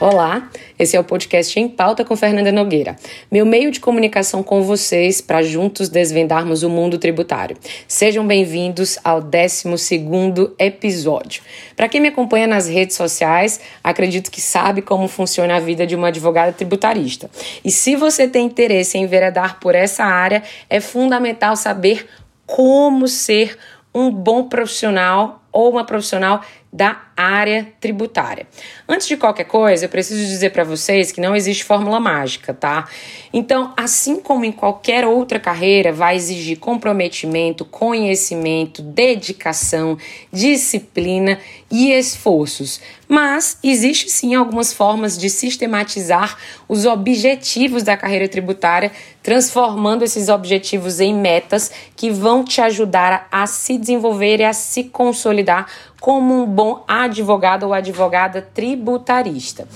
Olá, esse é o podcast Em Pauta com Fernanda Nogueira, meu meio de comunicação com vocês para juntos desvendarmos o mundo tributário. Sejam bem-vindos ao 12 episódio. Para quem me acompanha nas redes sociais, acredito que sabe como funciona a vida de uma advogada tributarista. E se você tem interesse em enveredar por essa área, é fundamental saber como ser um bom profissional ou uma profissional da área tributária. Antes de qualquer coisa, eu preciso dizer para vocês que não existe fórmula mágica, tá? Então, assim como em qualquer outra carreira, vai exigir comprometimento, conhecimento, dedicação, disciplina e esforços. Mas existe sim algumas formas de sistematizar os objetivos da carreira tributária, transformando esses objetivos em metas que vão te ajudar a se desenvolver e a se consolidar como um bom advogado ou advogada tributarista.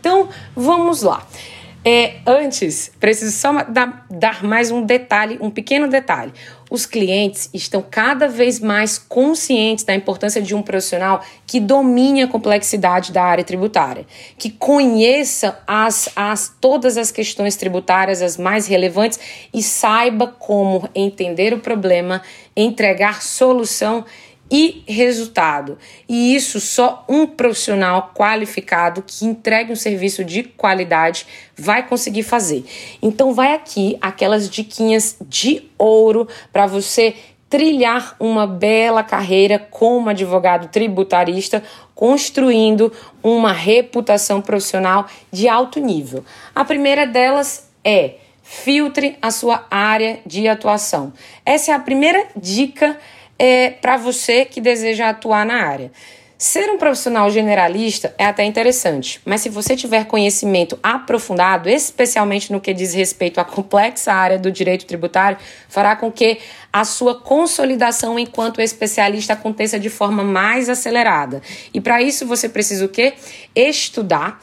Então, vamos lá. É, antes, preciso só dar, dar, mais um detalhe, um pequeno detalhe. Os clientes estão cada vez mais conscientes da importância de um profissional que domine a complexidade da área tributária, que conheça as, as, todas as questões tributárias, as mais relevantes, e saiba como entender o problema, entregar solução e resultado. E isso só um profissional qualificado que entregue um serviço de qualidade vai conseguir fazer. Então vai aqui aquelas diquinhas de ouro para você trilhar uma bela carreira como advogado tributarista, construindo uma reputação profissional de alto nível. A primeira delas é filtre a sua área de atuação. Essa é a primeira dica é, para você que deseja atuar na área. Ser um profissional generalista é até interessante, mas se você tiver conhecimento aprofundado, especialmente no que diz respeito à complexa área do direito tributário, fará com que a sua consolidação enquanto especialista aconteça de forma mais acelerada. E para isso você precisa o quê? Estudar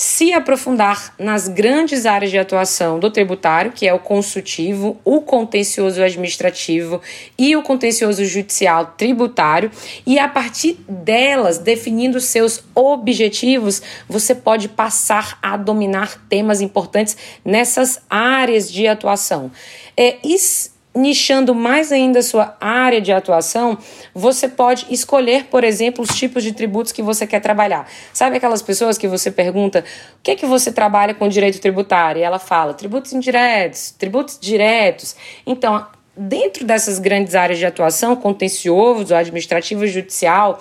se aprofundar nas grandes áreas de atuação do tributário, que é o consultivo, o contencioso administrativo e o contencioso judicial tributário, e a partir delas, definindo seus objetivos, você pode passar a dominar temas importantes nessas áreas de atuação. É, isso nichando mais ainda sua área de atuação, você pode escolher, por exemplo, os tipos de tributos que você quer trabalhar. Sabe aquelas pessoas que você pergunta o que é que você trabalha com direito tributário? E ela fala tributos indiretos, tributos diretos. Então, dentro dessas grandes áreas de atuação, contencioso, administrativo judicial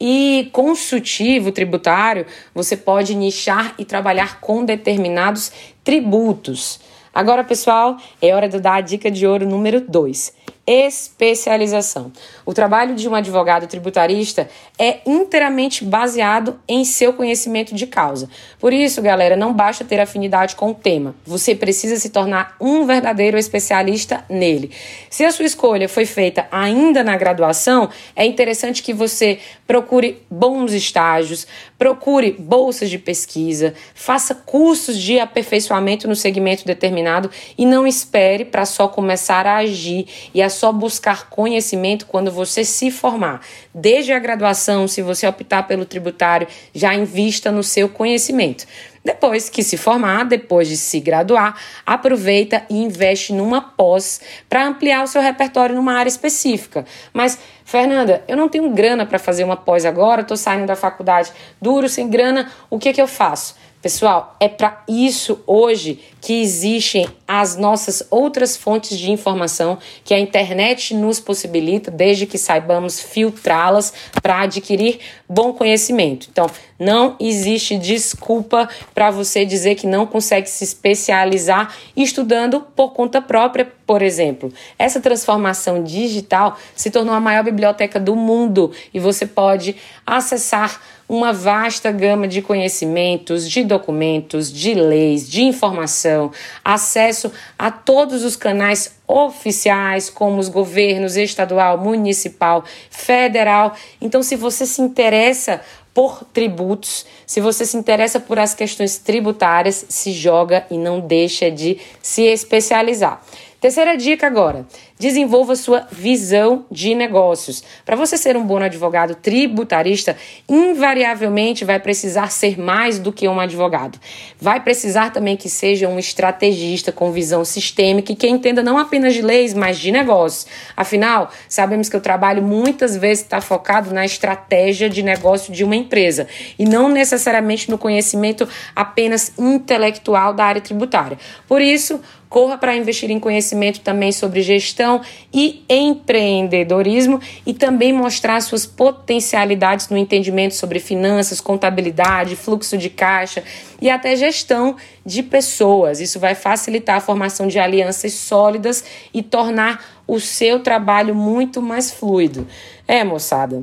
e consultivo tributário, você pode nichar e trabalhar com determinados tributos. Agora, pessoal, é hora de dar a dica de ouro número 2 especialização. O trabalho de um advogado tributarista é inteiramente baseado em seu conhecimento de causa. Por isso, galera, não basta ter afinidade com o tema, você precisa se tornar um verdadeiro especialista nele. Se a sua escolha foi feita ainda na graduação, é interessante que você procure bons estágios, procure bolsas de pesquisa, faça cursos de aperfeiçoamento no segmento determinado e não espere para só começar a agir e a só buscar conhecimento quando você se formar. Desde a graduação, se você optar pelo tributário, já invista no seu conhecimento. Depois que se formar, depois de se graduar, aproveita e investe numa pós para ampliar o seu repertório numa área específica. Mas, Fernanda, eu não tenho grana para fazer uma pós agora, estou saindo da faculdade duro, sem grana, o que, que eu faço? Pessoal, é para isso hoje que existem as nossas outras fontes de informação que a internet nos possibilita, desde que saibamos filtrá-las para adquirir bom conhecimento. Então, não existe desculpa para você dizer que não consegue se especializar estudando por conta própria, por exemplo. Essa transformação digital se tornou a maior biblioteca do mundo e você pode acessar uma vasta gama de conhecimentos, de documentos, de leis, de informação, acesso a todos os canais oficiais, como os governos estadual, municipal, federal. Então, se você se interessa por tributos, se você se interessa por as questões tributárias, se joga e não deixa de se especializar. Terceira dica agora: desenvolva sua visão de negócios. Para você ser um bom advogado tributarista, invariavelmente vai precisar ser mais do que um advogado. Vai precisar também que seja um estrategista com visão sistêmica e que entenda não apenas de leis, mas de negócios. Afinal, sabemos que o trabalho muitas vezes está focado na estratégia de negócio de uma empresa e não necessariamente no conhecimento apenas intelectual da área tributária. Por isso, corra para investir em conhecimento também sobre gestão e empreendedorismo e também mostrar suas potencialidades no entendimento sobre finanças, contabilidade, fluxo de caixa e até gestão de pessoas. Isso vai facilitar a formação de alianças sólidas e tornar o seu trabalho muito mais fluido. É, moçada.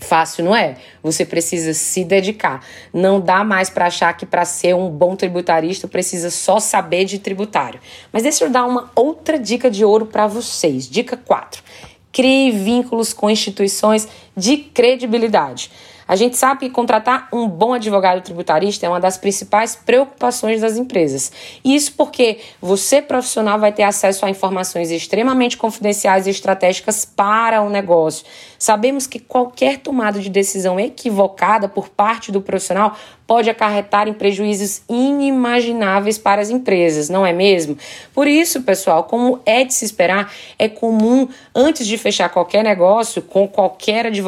Fácil não é? Você precisa se dedicar. Não dá mais para achar que para ser um bom tributarista precisa só saber de tributário. Mas deixa eu dar uma outra dica de ouro para vocês. Dica 4. Crie vínculos com instituições de credibilidade. A gente sabe que contratar um bom advogado tributarista é uma das principais preocupações das empresas. Isso porque você, profissional, vai ter acesso a informações extremamente confidenciais e estratégicas para o negócio. Sabemos que qualquer tomada de decisão equivocada por parte do profissional pode acarretar em prejuízos inimagináveis para as empresas, não é mesmo? Por isso, pessoal, como é de se esperar, é comum, antes de fechar qualquer negócio com qualquer advogado,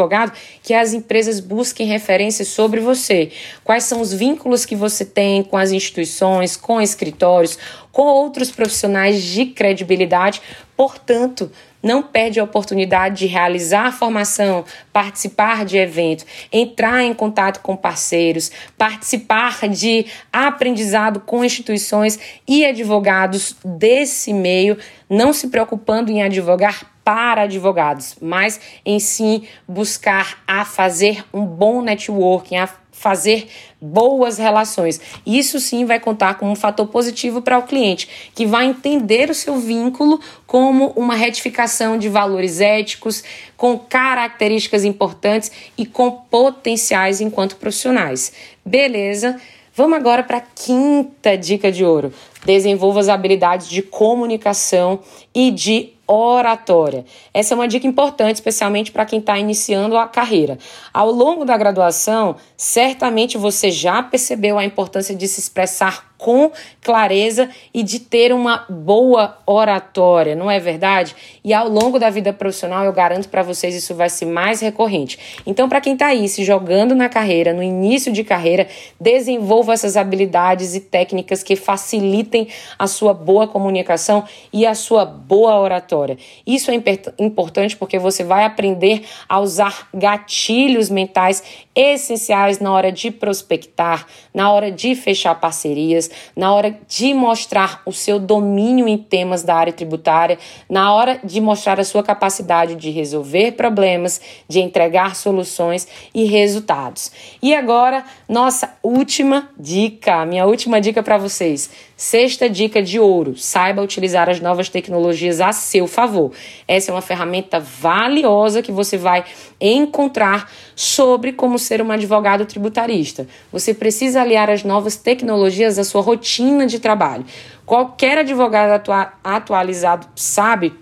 que as empresas busquem referências sobre você. Quais são os vínculos que você tem com as instituições, com escritórios, com outros profissionais de credibilidade. Portanto, não perde a oportunidade de realizar a formação, participar de evento, entrar em contato com parceiros, participar de aprendizado com instituições e advogados desse meio, não se preocupando em advogar para advogados, mas em sim buscar a fazer um bom networking, a fazer boas relações. Isso sim vai contar como um fator positivo para o cliente, que vai entender o seu vínculo como uma retificação de valores éticos, com características importantes e com potenciais enquanto profissionais. Beleza? Vamos agora para a quinta dica de ouro. Desenvolva as habilidades de comunicação e de oratória. Essa é uma dica importante, especialmente para quem está iniciando a carreira. Ao longo da graduação, certamente você já percebeu a importância de se expressar com clareza e de ter uma boa oratória, não é verdade? E ao longo da vida profissional, eu garanto para vocês isso vai ser mais recorrente. Então, para quem está aí se jogando na carreira, no início de carreira, desenvolva essas habilidades e técnicas que facilitem a sua boa comunicação e a sua boa oratória. Isso é importante porque você vai aprender a usar gatilhos mentais essenciais na hora de prospectar, na hora de fechar parcerias, na hora de mostrar o seu domínio em temas da área tributária, na hora de mostrar a sua capacidade de resolver problemas, de entregar soluções e resultados. E agora, nossa última dica, minha última dica para vocês. Sexta dica de ouro: saiba utilizar as novas tecnologias a seu favor. Essa é uma ferramenta valiosa que você vai encontrar sobre como ser um advogado tributarista. Você precisa aliar as novas tecnologias à sua rotina de trabalho. Qualquer advogado atua atualizado sabe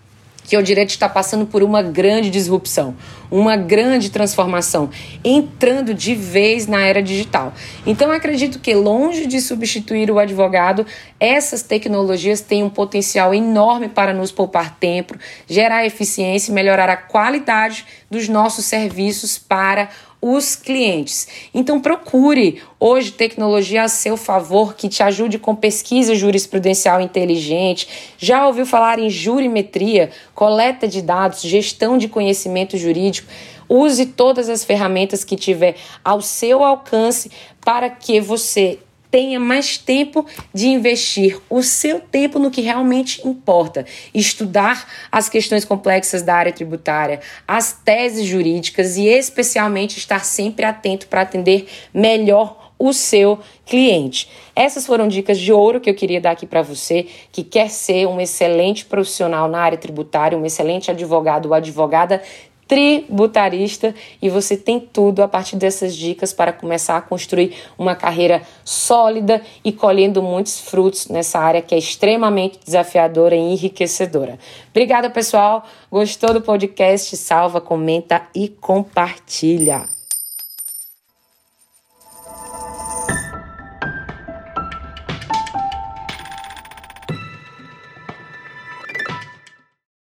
que o direito está passando por uma grande disrupção, uma grande transformação, entrando de vez na era digital. Então, acredito que, longe de substituir o advogado, essas tecnologias têm um potencial enorme para nos poupar tempo, gerar eficiência e melhorar a qualidade dos nossos serviços para os clientes. Então procure hoje tecnologia a seu favor que te ajude com pesquisa jurisprudencial inteligente. Já ouviu falar em jurimetria, coleta de dados, gestão de conhecimento jurídico? Use todas as ferramentas que tiver ao seu alcance para que você tenha mais tempo de investir o seu tempo no que realmente importa, estudar as questões complexas da área tributária, as teses jurídicas e especialmente estar sempre atento para atender melhor o seu cliente. Essas foram dicas de ouro que eu queria dar aqui para você que quer ser um excelente profissional na área tributária, um excelente advogado ou advogada tributarista e você tem tudo a partir dessas dicas para começar a construir uma carreira sólida e colhendo muitos frutos nessa área que é extremamente desafiadora e enriquecedora. Obrigada, pessoal. Gostou do podcast? Salva, comenta e compartilha.